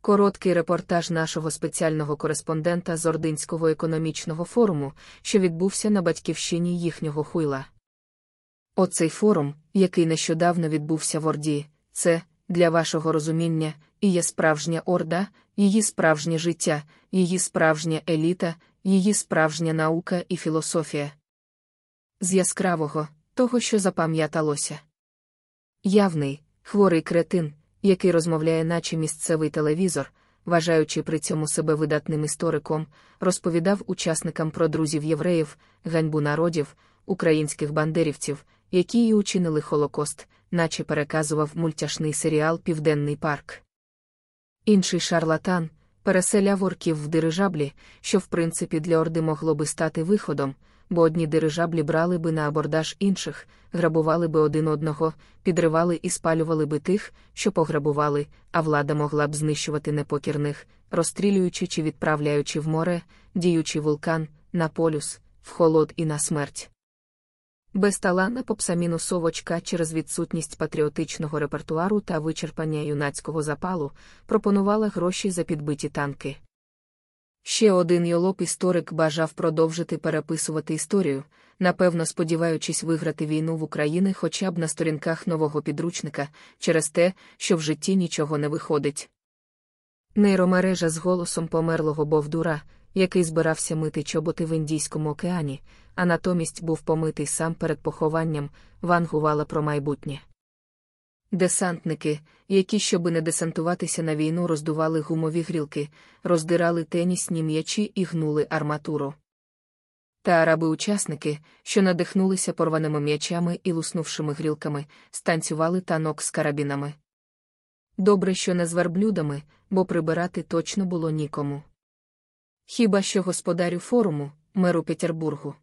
Короткий репортаж нашого спеціального кореспондента з Ординського економічного форуму, що відбувся на батьківщині їхнього хуйла. Оцей форум, який нещодавно відбувся в Орді, це, для вашого розуміння, і є справжня орда, її справжнє життя, її справжня еліта, її справжня наука і філософія. З яскравого, того, що запам'яталося. Явний, хворий кретин, який розмовляє, наче місцевий телевізор, вважаючи при цьому себе видатним істориком, розповідав учасникам про друзів євреїв, ганьбу народів, українських бандерівців, які і учинили Холокост, наче переказував мультяшний серіал Південний парк. Інший шарлатан переселяв орків в дирижаблі, що в принципі для орди могло би стати виходом, бо одні дирижаблі брали би на абордаж інших, грабували би один одного, підривали і спалювали би тих, що пограбували, а влада могла б знищувати непокірних, розстрілюючи чи відправляючи в море, діючи вулкан, на полюс, в холод і на смерть. Безталанна попса мінусовочка через відсутність патріотичного репертуару та вичерпання юнацького запалу пропонувала гроші за підбиті танки. Ще один йолоп історик бажав продовжити переписувати історію, напевно, сподіваючись виграти війну в Україні хоча б на сторінках нового підручника, через те, що в житті нічого не виходить. Нейромережа з голосом померлого Бовдура, який збирався мити чоботи в Індійському океані, а натомість був помитий сам перед похованням, вангувала про майбутнє. Десантники, які, щоби не десантуватися на війну, роздували гумові грілки, роздирали тенісні м'ячі і гнули арматуру. Та араби-учасники, що надихнулися порваними м'ячами і луснувшими грілками, станцювали танок з карабінами. Добре, що не з верблюдами, бо прибирати точно було нікому. Хіба що господарю форуму, меру Петербургу.